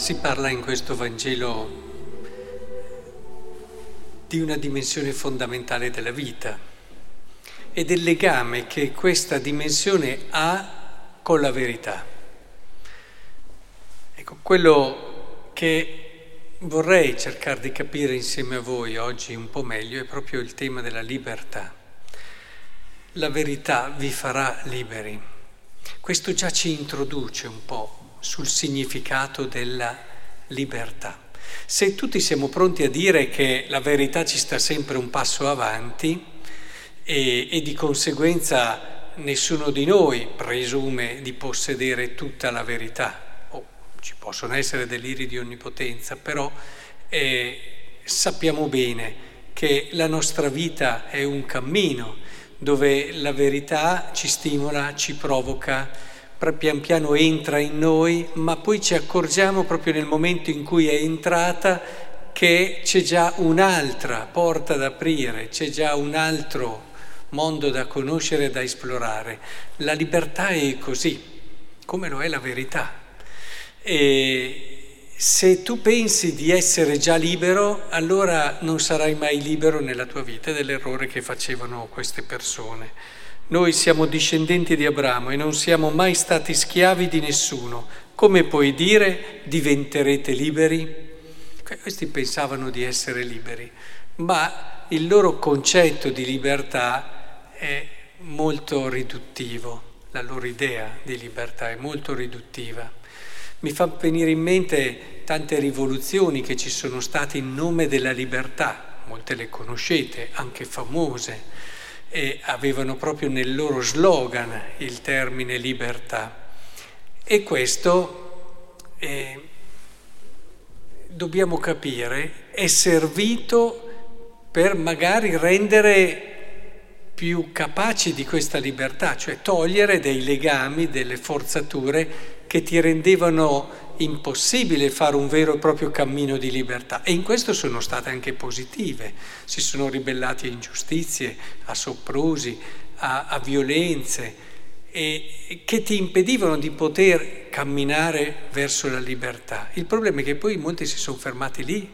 Si parla in questo Vangelo di una dimensione fondamentale della vita e del legame che questa dimensione ha con la verità. Ecco, quello che vorrei cercare di capire insieme a voi oggi un po' meglio è proprio il tema della libertà. La verità vi farà liberi. Questo già ci introduce un po' sul significato della libertà. Se tutti siamo pronti a dire che la verità ci sta sempre un passo avanti e, e di conseguenza nessuno di noi presume di possedere tutta la verità, oh, ci possono essere deliri di onnipotenza, però eh, sappiamo bene che la nostra vita è un cammino dove la verità ci stimola, ci provoca, pian piano entra in noi, ma poi ci accorgiamo proprio nel momento in cui è entrata che c'è già un'altra porta da aprire, c'è già un altro mondo da conoscere e da esplorare. La libertà è così, come lo è la verità. E se tu pensi di essere già libero, allora non sarai mai libero nella tua vita dell'errore che facevano queste persone. Noi siamo discendenti di Abramo e non siamo mai stati schiavi di nessuno. Come puoi dire diventerete liberi? Questi pensavano di essere liberi, ma il loro concetto di libertà è molto riduttivo, la loro idea di libertà è molto riduttiva. Mi fa venire in mente tante rivoluzioni che ci sono state in nome della libertà, molte le conoscete, anche famose e avevano proprio nel loro slogan il termine libertà. E questo, eh, dobbiamo capire, è servito per magari rendere più capaci di questa libertà, cioè togliere dei legami, delle forzature che ti rendevano impossibile fare un vero e proprio cammino di libertà e in questo sono state anche positive, si sono ribellati a ingiustizie, a soprusi, a, a violenze e, che ti impedivano di poter camminare verso la libertà. Il problema è che poi molti si sono fermati lì,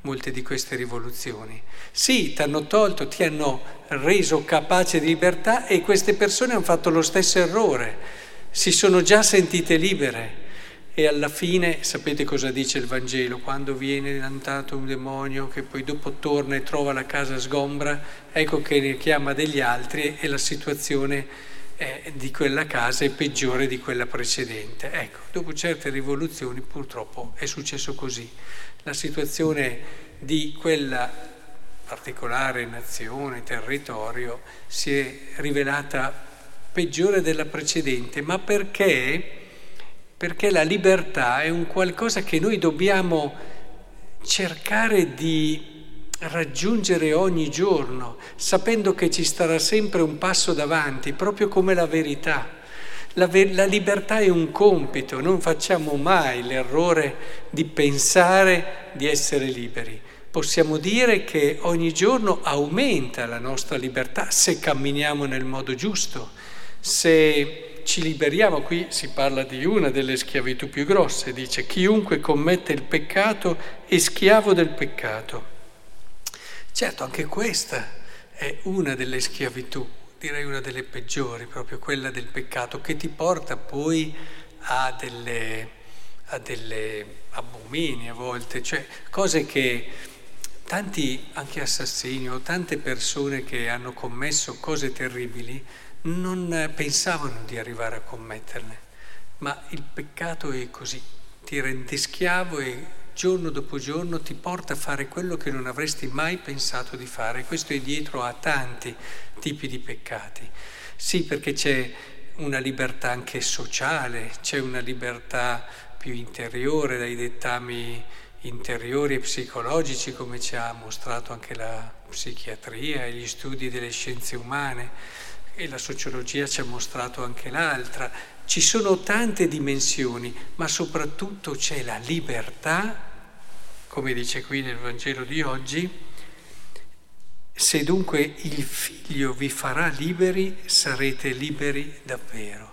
molte di queste rivoluzioni. Sì, ti hanno tolto, ti hanno reso capace di libertà e queste persone hanno fatto lo stesso errore, si sono già sentite libere e alla fine sapete cosa dice il Vangelo? Quando viene innantato un demonio che poi dopo torna e trova la casa sgombra, ecco che ne chiama degli altri e la situazione eh, di quella casa è peggiore di quella precedente. Ecco, dopo certe rivoluzioni purtroppo è successo così. La situazione di quella particolare nazione, territorio, si è rivelata peggiore della precedente, ma perché? perché la libertà è un qualcosa che noi dobbiamo cercare di raggiungere ogni giorno, sapendo che ci starà sempre un passo davanti, proprio come la verità. La, ver- la, libertà è un compito, non facciamo mai l'errore di pensare di essere liberi. Possiamo dire che ogni giorno aumenta la nostra libertà se camminiamo nel modo giusto, se ci liberiamo, qui si parla di una delle schiavitù più grosse, dice chiunque commette il peccato è schiavo del peccato. Certo, anche questa è una delle schiavitù, direi una delle peggiori, proprio quella del peccato, che ti porta poi a delle, a delle abomini a volte, cioè cose che tanti, anche assassini o tante persone che hanno commesso cose terribili, non pensavano di arrivare a commetterle, ma il peccato è così, ti rende schiavo e giorno dopo giorno ti porta a fare quello che non avresti mai pensato di fare. Questo è dietro a tanti tipi di peccati. Sì, perché c'è una libertà anche sociale, c'è una libertà più interiore dai dettami interiori e psicologici, come ci ha mostrato anche la psichiatria e gli studi delle scienze umane e la sociologia ci ha mostrato anche l'altra. Ci sono tante dimensioni, ma soprattutto c'è la libertà, come dice qui nel Vangelo di oggi, se dunque il figlio vi farà liberi, sarete liberi davvero.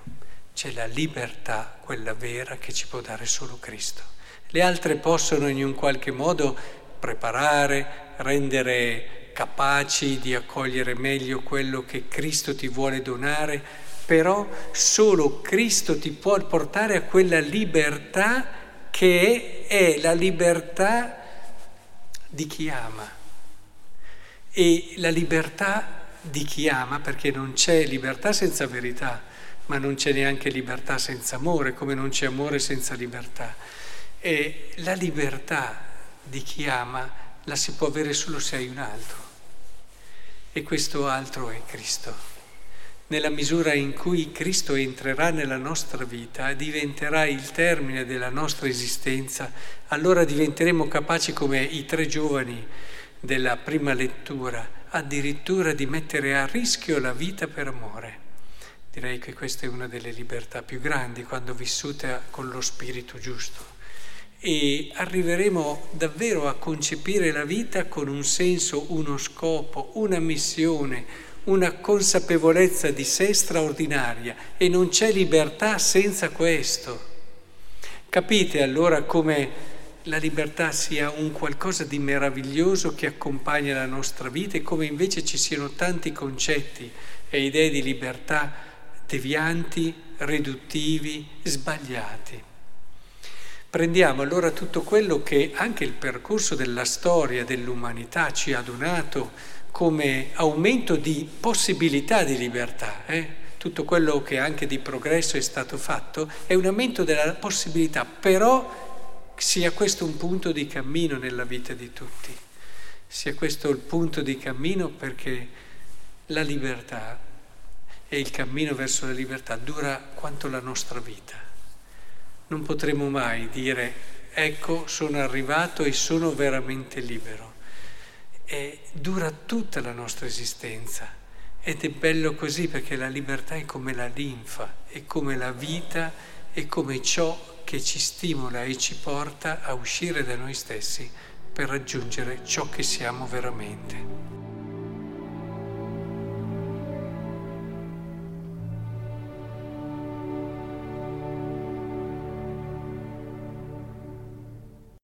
c'è la libertà, quella vera, che ci può dare solo Cristo. Le altre possono in un qualche modo preparare, rendere capaci di accogliere meglio quello che Cristo ti vuole donare, però solo Cristo ti può portare a quella libertà che è la libertà di chi ama. E la libertà di chi ama, perché non c'è libertà senza verità, ma non c'è neanche libertà senza amore, come non c'è amore senza libertà. E la libertà di chi ama la si può avere solo se hai un altro. E questo altro è Cristo. Nella misura in cui Cristo entrerà nella nostra vita, diventerà il termine della nostra esistenza, allora diventeremo capaci come i tre giovani della prima lettura, addirittura di mettere a rischio la vita per amore. Direi che questa è una delle libertà più grandi quando vissuta con lo spirito giusto e arriveremo davvero a concepire la vita con un senso, uno scopo, una missione, una consapevolezza di sé straordinaria e non c'è libertà senza questo. Capite allora come la libertà sia un qualcosa di meraviglioso che accompagna la nostra vita e come invece ci siano tanti concetti e idee di libertà devianti, riduttivi, sbagliati. Prendiamo allora tutto quello che anche il percorso della storia dell'umanità ci ha donato come aumento di possibilità di libertà. Eh? Tutto quello che anche di progresso è stato fatto è un aumento della possibilità, però sia questo un punto di cammino nella vita di tutti, sia questo il punto di cammino perché la libertà e il cammino verso la libertà dura quanto la nostra vita non potremo mai dire ecco sono arrivato e sono veramente libero. E dura tutta la nostra esistenza ed è bello così perché la libertà è come la linfa, è come la vita, è come ciò che ci stimola e ci porta a uscire da noi stessi per raggiungere ciò che siamo veramente.